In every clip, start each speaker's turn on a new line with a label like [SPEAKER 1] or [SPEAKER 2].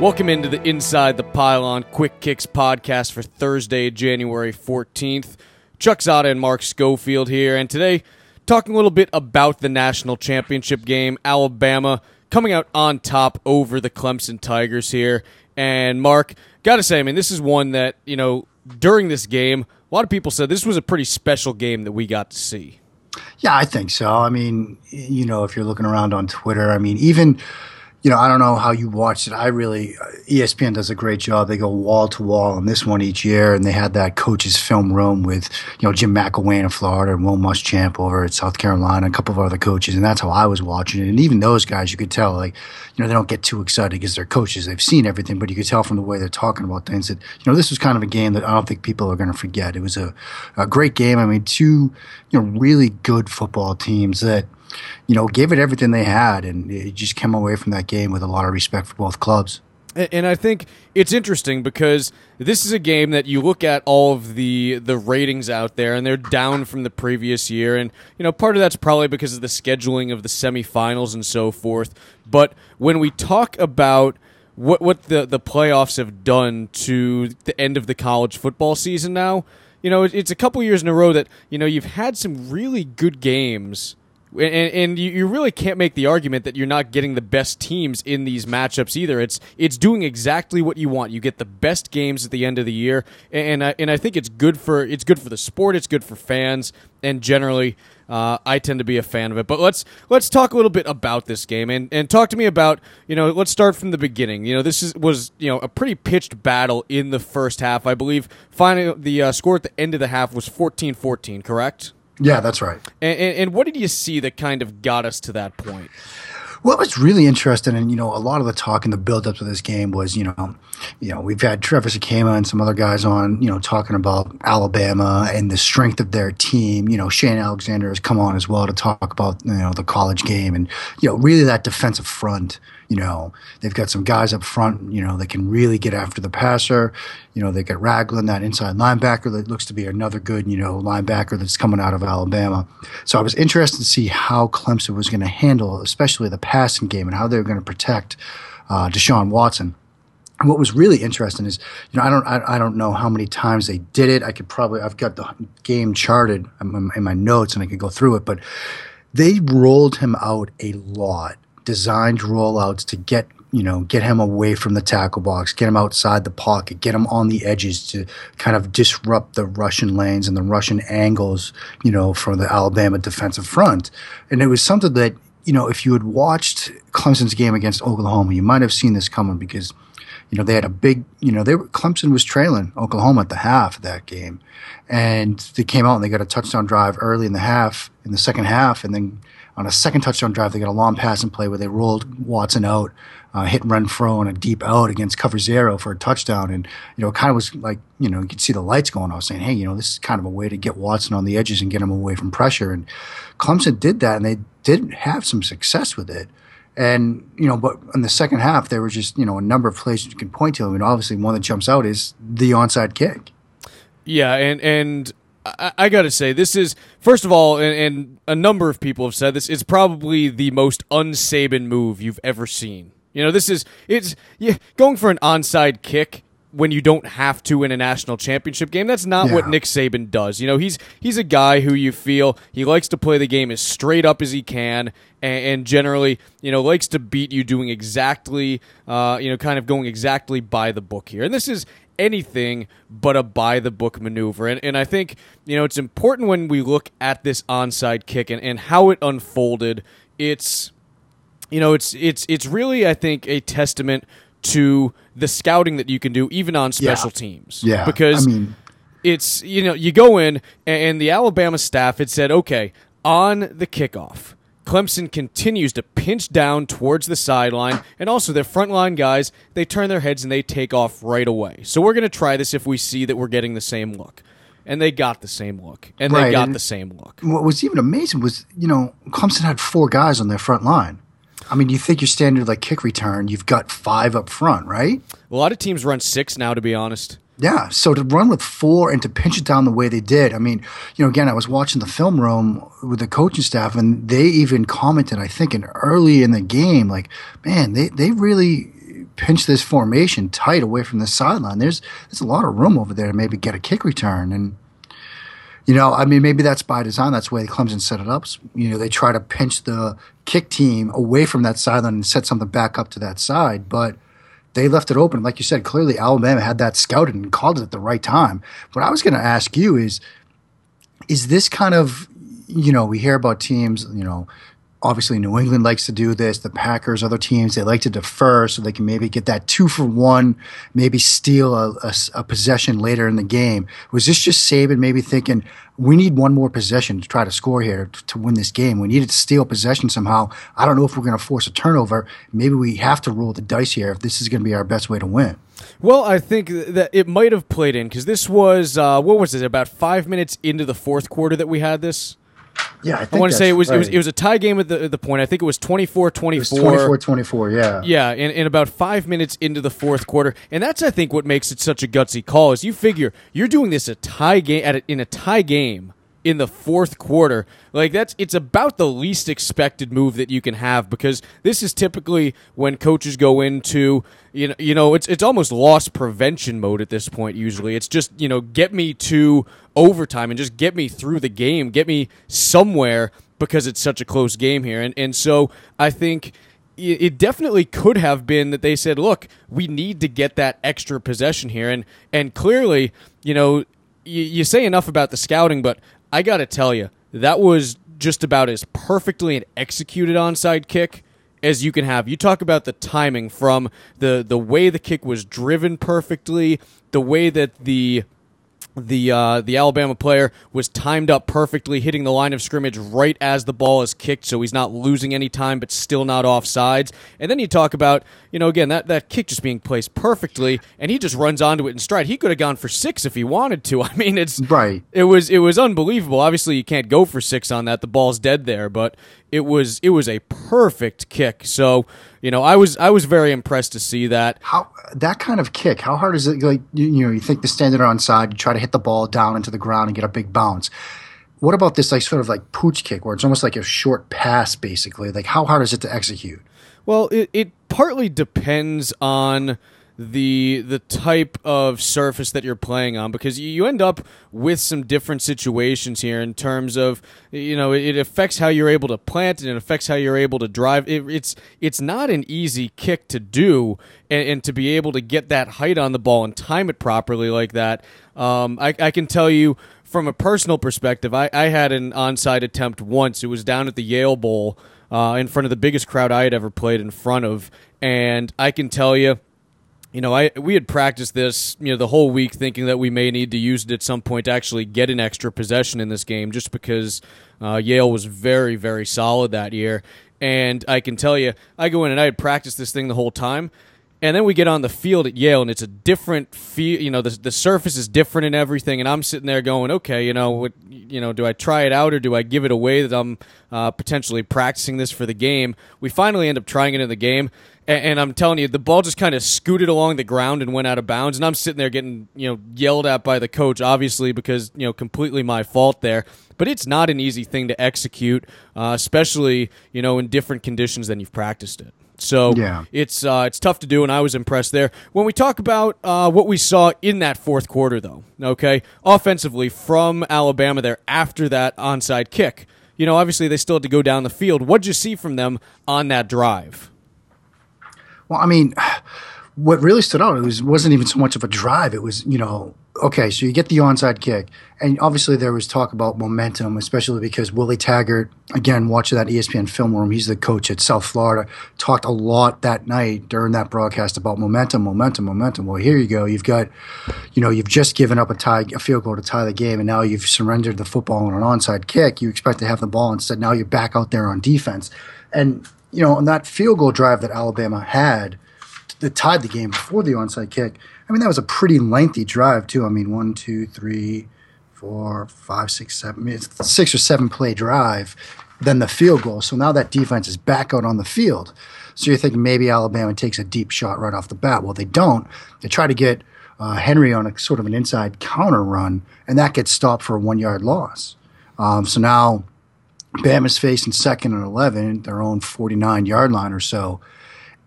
[SPEAKER 1] Welcome into the Inside the Pylon Quick Kicks podcast for Thursday, January 14th. Chuck Zodda and Mark Schofield here, and today talking a little bit about the national championship game. Alabama coming out on top over the Clemson Tigers here. And Mark, gotta say, I mean, this is one that, you know, during this game, a lot of people said this was a pretty special game that we got to see.
[SPEAKER 2] Yeah, I think so. I mean, you know, if you're looking around on Twitter, I mean, even you know, I don't know how you watched it. I really, uh, ESPN does a great job. They go wall to wall on this one each year, and they had that coaches film room with, you know, Jim McElwain in Florida and Will Muschamp over at South Carolina, a couple of other coaches, and that's how I was watching it. And even those guys, you could tell, like, you know, they don't get too excited because they're coaches. They've seen everything, but you could tell from the way they're talking about things that, you know, this was kind of a game that I don't think people are going to forget. It was a, a great game. I mean, two, you know, really good football teams that – you know, gave it everything they had, and it just came away from that game with a lot of respect for both clubs.
[SPEAKER 1] And I think it's interesting because this is a game that you look at all of the the ratings out there, and they're down from the previous year. And you know, part of that's probably because of the scheduling of the semifinals and so forth. But when we talk about what what the the playoffs have done to the end of the college football season now, you know, it's a couple years in a row that you know you've had some really good games and, and you, really can't make the argument that you're not getting the best teams in these matchups either. It's it's doing exactly what you want. You get the best games at the end of the year, and I, and I think it's good for it's good for the sport. It's good for fans, and generally, uh, I tend to be a fan of it. But let's let's talk a little bit about this game and, and talk to me about you know let's start from the beginning. You know this is was you know a pretty pitched battle in the first half. I believe finally the uh, score at the end of the half was 14-14, Correct.
[SPEAKER 2] Yeah, that's right.
[SPEAKER 1] And, and, and, what did you see that kind of got us to that point?
[SPEAKER 2] Well, was really interesting, and you know, a lot of the talk in the build-up to this game was, you know, you know, we've had Trevor Sikkema and some other guys on, you know, talking about Alabama and the strength of their team. You know, Shane Alexander has come on as well to talk about, you know, the college game and you know, really that defensive front you know, they've got some guys up front, you know, that can really get after the passer. You know, they got Ragland, that inside linebacker that looks to be another good, you know, linebacker that's coming out of Alabama. So I was interested to see how Clemson was going to handle, especially the passing game and how they were going to protect uh, Deshaun Watson what was really interesting is, you know, I don't, I, I, don't know how many times they did it. I could probably, I've got the game charted in my notes and I could go through it, but they rolled him out a lot designed rollouts to get you know get him away from the tackle box, get him outside the pocket, get him on the edges to kind of disrupt the rushing lanes and the rushing angles, you know, from the Alabama defensive front. And it was something that you know if you had watched Clemson's game against Oklahoma, you might have seen this coming because you know they had a big you know they were, Clemson was trailing Oklahoma at the half of that game, and they came out and they got a touchdown drive early in the half in the second half, and then on a second touchdown drive, they got a long passing play where they rolled Watson out, uh, hit and throw on a deep out against cover zero for a touchdown. And, you know, it kind of was like, you know, you could see the lights going. off saying, hey, you know, this is kind of a way to get Watson on the edges and get him away from pressure. And Clemson did that, and they did have some success with it. And, you know, but in the second half, there were just, you know, a number of plays you can point to. I mean, obviously, one that jumps out is the onside kick.
[SPEAKER 1] Yeah, and and I, I got to say, this is first of all, and, and, a number of people have said this. It's probably the most unsaban move you've ever seen. You know, this is it's yeah, going for an onside kick when you don't have to in a national championship game. That's not yeah. what Nick Saban does. You know, he's he's a guy who you feel he likes to play the game as straight up as he can, and, and generally, you know, likes to beat you doing exactly, uh, you know, kind of going exactly by the book here. And this is anything but a by the book maneuver. And, and I think, you know, it's important when we look at this onside kick and, and how it unfolded. It's, you know, it's, it's, it's really, I think, a testament to the scouting that you can do even on special
[SPEAKER 2] yeah.
[SPEAKER 1] teams.
[SPEAKER 2] Yeah.
[SPEAKER 1] Because
[SPEAKER 2] I mean,
[SPEAKER 1] it's, you know, you go in and the Alabama staff had said, okay, on the kickoff, Clemson continues to pinch down towards the sideline, and also their frontline guys, they turn their heads and they take off right away. So we're going to try this if we see that we're getting the same look. And they got the same look, and right. they got and the same look.
[SPEAKER 2] What was even amazing was, you know, Clemson had four guys on their front line. I mean, you think your standard like kick return, you've got five up front, right?
[SPEAKER 1] A lot of teams run six now, to be honest.
[SPEAKER 2] Yeah, so to run with four and to pinch it down the way they did, I mean, you know, again, I was watching the film room with the coaching staff, and they even commented, I think, in early in the game, like, man, they they really pinch this formation tight away from the sideline. There's there's a lot of room over there to maybe get a kick return. And you know, I mean, maybe that's by design. That's the way Clemson set it up. You know, they try to pinch the kick team away from that sideline and set something back up to that side, but they left it open. Like you said, clearly Alabama had that scouted and called it at the right time. What I was going to ask you is, is this kind of, you know, we hear about teams, you know, obviously New England likes to do this. The Packers, other teams, they like to defer so they can maybe get that two for one, maybe steal a, a, a, possession later in the game. Was this just Saban maybe thinking we need one more possession to try to score here to, to win this game? We needed to steal possession somehow. I don't know if we're going to force a turnover. Maybe we have to roll the dice here if this is going to be our best way to win.
[SPEAKER 1] Well, I think that it might have played in because this was uh, what was it? About five minutes into the fourth quarter that we had this.
[SPEAKER 2] Yeah, I,
[SPEAKER 1] I want to say it was, right. it was it was a tie game at the at the point. I think it was 24-24.
[SPEAKER 2] 24-24, yeah.
[SPEAKER 1] Yeah, and, and about five minutes into the fourth quarter, and that's I think what makes it such a gutsy call is you figure you're doing this a tie game at a, in a tie game in the fourth quarter. Like that's it's about the least expected move that you can have because this is typically when coaches go into you know you know it's it's almost loss prevention mode at this point usually. It's just, you know, get me to overtime and just get me through the game, get me somewhere because it's such a close game here. And and so I think it definitely could have been that they said, "Look, we need to get that extra possession here," and and clearly, you know, you, you say enough about the scouting, but I got to tell you, that was just about as perfectly an executed onside kick as you can have. You talk about the timing from the the way the kick was driven perfectly, the way that the the uh, the Alabama player was timed up perfectly, hitting the line of scrimmage right as the ball is kicked, so he's not losing any time, but still not off sides. And then you talk about, you know, again that that kick just being placed perfectly, and he just runs onto it in stride. He could have gone for six if he wanted to. I mean, it's
[SPEAKER 2] right.
[SPEAKER 1] It was it was unbelievable. Obviously, you can't go for six on that. The ball's dead there, but it was it was a perfect kick. So you know, I was I was very impressed to see that.
[SPEAKER 2] How that kind of kick? How hard is it? Like you, you know, you think the standard on side, you try to hit the ball down into the ground and get a big bounce. What about this like sort of like pooch kick where it's almost like a short pass, basically? Like how hard is it to execute?
[SPEAKER 1] Well, it, it partly depends on the the type of surface that you're playing on because you end up with some different situations here in terms of you know it affects how you're able to plant and it affects how you're able to drive. It, it's it's not an easy kick to do and, and, to be able to get that height on the ball and time it properly like that. Um, I, I can tell you from a personal perspective I, I had an onside attempt once. It was down at the Yale Bowl uh, in front of the biggest crowd I had ever played in front of. And I can tell you you know, I we had practiced this, you know, the whole week, thinking that we may need to use it at some point to actually get an extra possession in this game, just because uh, Yale was very, very solid that year. And I can tell you, I go in and I had practiced this thing the whole time, and then we get on the field at Yale, and it's a different feel. You know, the the surface is different and everything. And I'm sitting there going, okay, you know, what, you know, do I try it out or do I give it away that I'm uh, potentially practicing this for the game? We finally end up trying it in the game and, and I'm telling you, the ball just kind of scooted along the ground and went out of bounds. And I'm sitting there getting you know yelled at by the coach, obviously because you know completely my fault there. But it's not an easy thing to execute, uh, especially you know in different conditions than you've practiced it. So
[SPEAKER 2] yeah.
[SPEAKER 1] it's uh, it's tough to do, and I was impressed there. When we talk about uh, what we saw in that fourth quarter, though, okay, offensively from Alabama there after that onside kick, you know, obviously they still had to go down the field. What'd you see from them on that drive?
[SPEAKER 2] Well, I mean, what really stood out it was wasn't even so much of a drive. It was you know okay, so you get the onside kick, and obviously there was talk about momentum, especially because Willie Taggart, again, watching that ESPN film room, he's the coach at South Florida, talked a lot that night during that broadcast about momentum, momentum, momentum. Well, here you go. You've got, you know, you've just given up a tie, a field goal to tie the game, and now you've surrendered the football on an onside kick. You expect to have the ball instead. Now you're back out there on defense, and you know, on that field goal drive that Alabama had that tied the game before the onside kick, I mean, that was a pretty lengthy drive, too. I mean, one, two, three, four, five, six, seven, I mean, six or seven play drive, then the field goal. So now that defense is back out on the field. So you're thinking maybe Alabama takes a deep shot right off the bat. Well, they don't. They try to get uh, Henry on a sort of an inside counter run, and that gets stopped for a one yard loss. Um, so now Bama's facing second and 11, their own 49 yard line or so.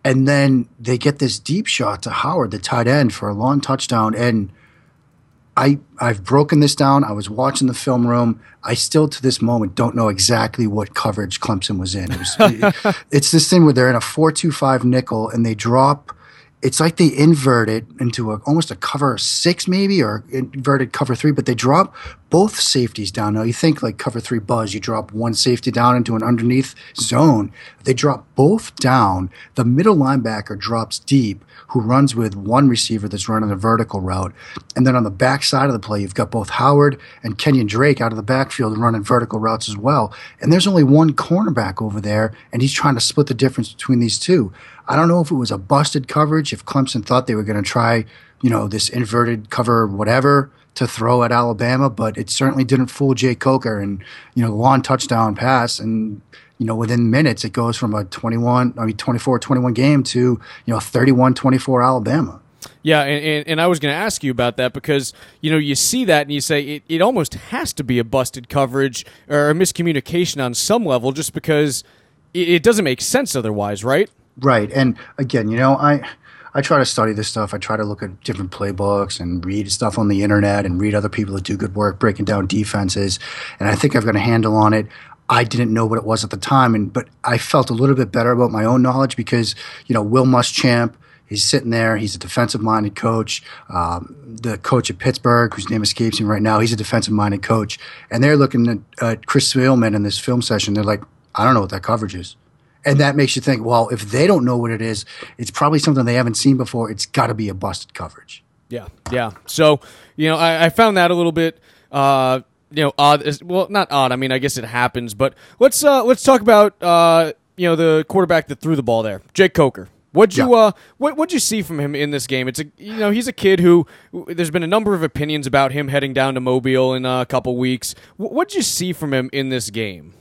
[SPEAKER 2] And then they get this deep shot to Howard, the tight end, for a long touchdown. And I I've broken this down. I was watching the film room. I still to this moment don't know exactly what coverage Clemson was in. It was, it, it's this thing where they're in a four two five nickel and they drop it's like they invert it into a, almost a cover six maybe or inverted cover three, but they drop both safeties down. Now you think like cover three buzz, you drop one safety down into an underneath zone. They drop both down. The middle linebacker drops deep, who runs with one receiver that's running a vertical route. And then on the back side of the play, you've got both Howard and Kenyon Drake out of the backfield running vertical routes as well. And there's only one cornerback over there, and he's trying to split the difference between these two. I don't know if it was a busted coverage, if Clemson thought they were going to try, you know, this inverted cover, whatever, to throw at Alabama, but it certainly didn't fool Jake Coker. And, you know, long touchdown pass and, you know, within minutes, it goes from a 21, I mean, 24 21 game to, you know, 31 24 Alabama.
[SPEAKER 1] Yeah, and, and, and, I was going to ask you about that because, you know, you see that and you say it, it almost has to be a busted coverage or a miscommunication on some level just because it, it doesn't make sense otherwise, right?
[SPEAKER 2] Right. And again, you know, I I try to study this stuff. I try to look at different playbooks and read stuff on the internet and read other people that do good work breaking down defenses. And I think I've got a handle on it. I didn't know what it was at the time, and but I felt a little bit better about my own knowledge because you know Will Muschamp, he's sitting there. He's a defensive-minded coach. Um, the coach at Pittsburgh, whose name escapes me right now, he's a defensive-minded coach, and they're looking at, Chris Spielman in this film session. They're like, I don't know what that coverage is. And that makes you think, well, if they don't know what it is, it's probably something they haven't seen before. It's got to be a busted coverage.
[SPEAKER 1] Yeah, yeah. So, you know, I, I found that a little bit, uh, you know, odd. Well, not odd. I mean, I guess it happens. But let's uh, let's talk about uh, you know the quarterback that threw the ball there, Jake Coker. What'd you yeah. uh what what'd you see from him in this game? It's a you know he's a kid who there's been a number of opinions about him heading down to Mobile in a couple weeks. What'd you see from him in this game?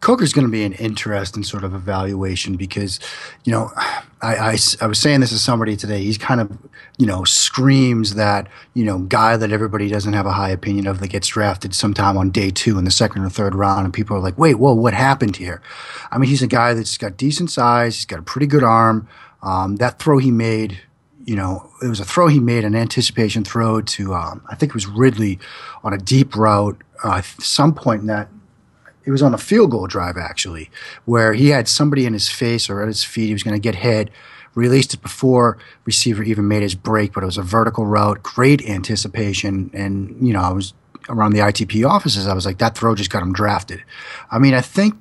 [SPEAKER 2] Coker's going to be an interesting sort of evaluation because, you know, I, I, I, was saying this to somebody today. He's kind of, you know, screams that, you know, guy that everybody doesn't have a high opinion of that gets drafted sometime on day two in the second or third round. And people are like, wait, whoa, what happened here? I mean, he's a guy that's got decent size. He's got a pretty good arm. Um, that throw he made, you know, it was a throw he made, an anticipation throw to, um, I think it was Ridley on a deep route. Uh, some point in that it was on a field goal drive actually, where he had somebody in his face or at his feet. He was going to get hit. Released it before receiver even made his break, but it was a vertical route, great anticipation, and you know I was around the ITP offices. I was like, that throw just got him drafted. I mean, I think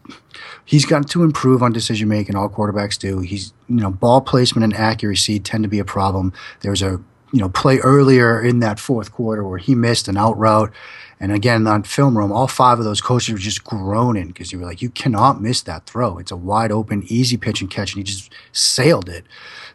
[SPEAKER 2] he's got to improve on decision making. All quarterbacks do. He's you know ball placement and accuracy tend to be a problem. There was a you know play earlier in that fourth quarter where he missed an out route and again, on film room, all five of those coaches were just groaning because you were like, you cannot miss that throw. It's a wide open, easy pitch and catch, and he just sailed it.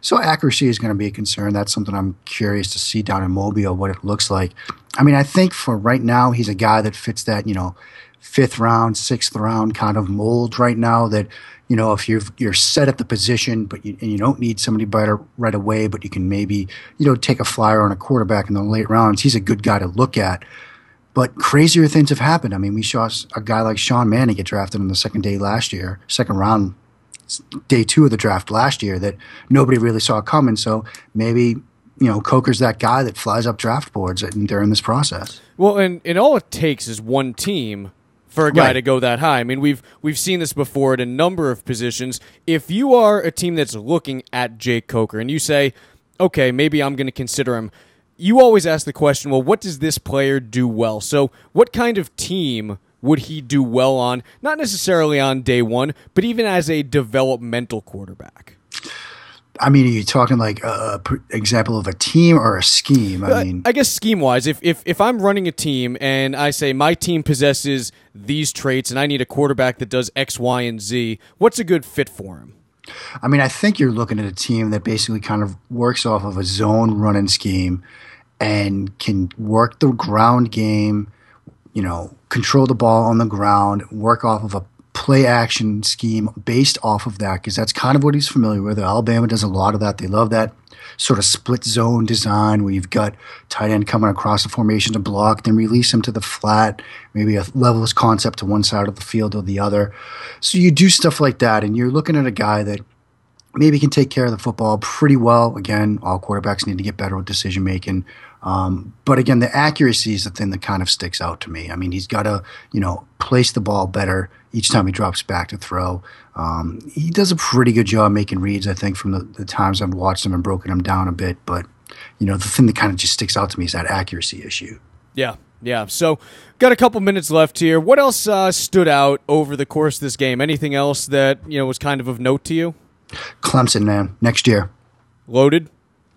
[SPEAKER 2] So accuracy is going to be a concern. That's something I'm curious to see down in Mobile, what it looks like. I mean, I think for right now, he's a guy that fits that, you know, fifth round, sixth round kind of mold right now that, you know, if you're you're set at the position, but you, and you don't need somebody better right away, but you can maybe, you know, take a flyer on a quarterback in the late rounds. He's a good guy to look at. But crazier things have happened. I mean, we saw a guy like Sean Mannion get drafted on the second day last year, second round, day two of the draft last year that nobody really saw coming. So maybe you know, Coker's that guy that flies up draft boards uh, during this process.
[SPEAKER 1] Well, and, and all it takes is one team for a guy right. to go that high. I mean, we've we've seen this before at a number of positions. If you are a team that's looking at Jake Coker and you say, okay, maybe I'm going to consider him, you always ask the question, well, what does this player do well? So, what kind of team would he do well on? Not necessarily on day one, but even as a developmental quarterback.
[SPEAKER 2] I mean, are you talking like a, a example of a team or a scheme? I uh, mean,
[SPEAKER 1] I guess scheme wise, if, if if I'm running a team and I say my team possesses these traits and I need a quarterback that does X, Y, and Z, what's a good fit for him?
[SPEAKER 2] I mean, I think you're looking at a team that basically kind of works off of a zone running scheme and can work the ground game, you know, control the ball on the ground, work off of a play action scheme based off of that, because that's kind of what he's familiar with. Alabama does a lot of that. They love that sort of split zone design where you've got tight end coming across the formation to block, then release him to the flat, maybe a levelless concept to one side of the field or the other. So you do stuff like that, and you're looking at a guy that maybe can take care of the football pretty well. Again, all quarterbacks need to get better with decision making. Um, but again, the accuracy is the thing that kind of sticks out to me. I mean, he's got to, you know, place the ball better each time he drops back to throw. Um, he does a pretty good job making reads, I think, from the, the times I've watched him and broken him down a bit. But, you know, the thing that kind of just sticks out to me is that accuracy issue.
[SPEAKER 1] Yeah, yeah. So, got a couple minutes left here. What else uh, stood out over the course of this game? Anything else that you know was kind of of note to you?
[SPEAKER 2] Clemson, man, next year.
[SPEAKER 1] Loaded.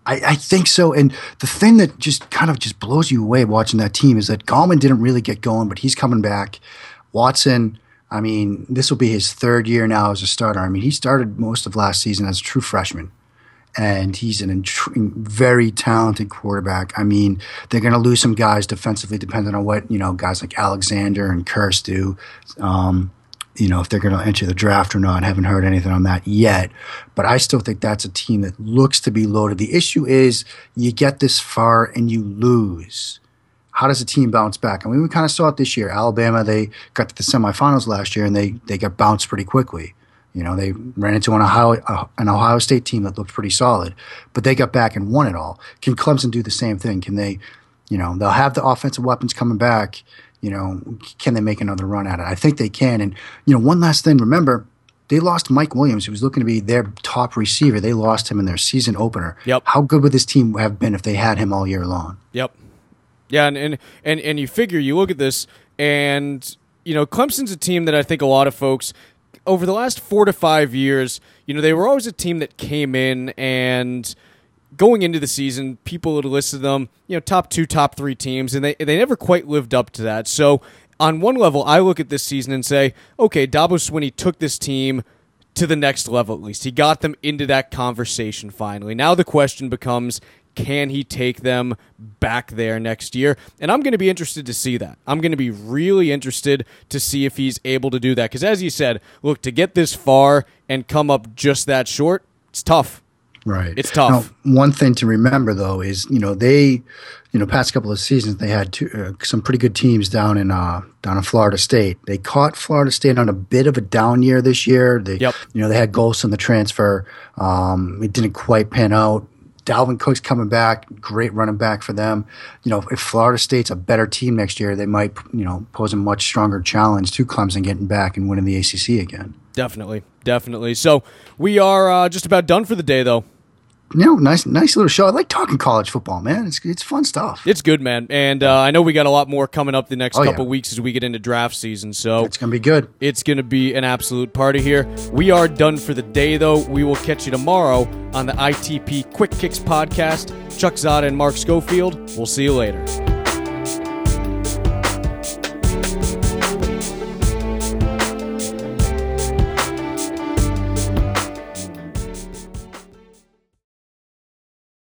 [SPEAKER 2] I, I, think so. And the thing that just kind of just blows you away watching that team is that Gallman didn't really get going, but he's coming back. Watson, I mean, this will be his third year now as a starter. I mean, he started most of last season as a true freshman, and he's an very talented quarterback. I mean, they're going to lose some guys defensively, depending on what you know guys like Alexander and Kearse do. Um, you know, if they're going to enter the draft or not. I haven't heard anything on that yet. But I still think that's a team that looks to be loaded. The issue is you get this far and you lose. How does a team bounce back? I mean, we kind of saw it this year. Alabama, they got to the semifinals last year and they, they got bounced pretty quickly. You know, they ran into an Ohio, uh, an Ohio State team that looked pretty solid, but they got back and won it all. Can Clemson do the same thing? Can they, you know, they'll have the offensive weapons coming back you know, can they make another run at it? I think they can. And, you know, one last thing, remember, they lost Mike Williams, who was looking to be their top receiver. They lost him in their season opener.
[SPEAKER 1] Yep.
[SPEAKER 2] How good would this team have been if they had him all year long?
[SPEAKER 1] Yep. Yeah, and and and, and you figure you look at this and you know, Clemson's a team that I think a lot of folks over the last 4 to 5 years, you know, they were always a team that came in and going into the season, people had listed them, you know, top two, top three teams, and they they never quite lived up to that. So on one level, I look at this season and say, okay, Dabo Swinney took this team to the next level at least. He got them into that conversation finally. Now the question becomes can he take them back there next year? And I'm going to be interested to see that. I'm going to be really interested to see if he's able to do that. Because as you said, look, to get this far and come up just that short, it's tough.
[SPEAKER 2] Right.
[SPEAKER 1] It's tough.
[SPEAKER 2] Now, one thing to remember though is, you know, they, you know, past couple of seasons they had two, uh, some pretty good teams down in uh, down in Florida State. They caught Florida State on a bit of a down year this year. They,
[SPEAKER 1] yep.
[SPEAKER 2] you know, they had Golson in the transfer. Um, it didn't quite pan out. Dalvin Cook's coming back, great running back for them. You know, if Florida State's a better team next year, they might, you know, pose a much stronger challenge to Clemson getting back and winning the ACC again.
[SPEAKER 1] Definitely, definitely. So we are uh, just about done for the day, though
[SPEAKER 2] you know, nice, nice little show. I like talking college football, man. It's it's fun stuff.
[SPEAKER 1] It's good, man. And uh, I know we got a lot more coming up the next oh, couple yeah. weeks as we get into draft season. So
[SPEAKER 2] it's gonna be good.
[SPEAKER 1] It's gonna be an absolute party here. We are done for the day, though. We will catch you tomorrow on the ITP Quick Kicks podcast. Chuck Zodda and Mark Schofield. We'll see you later.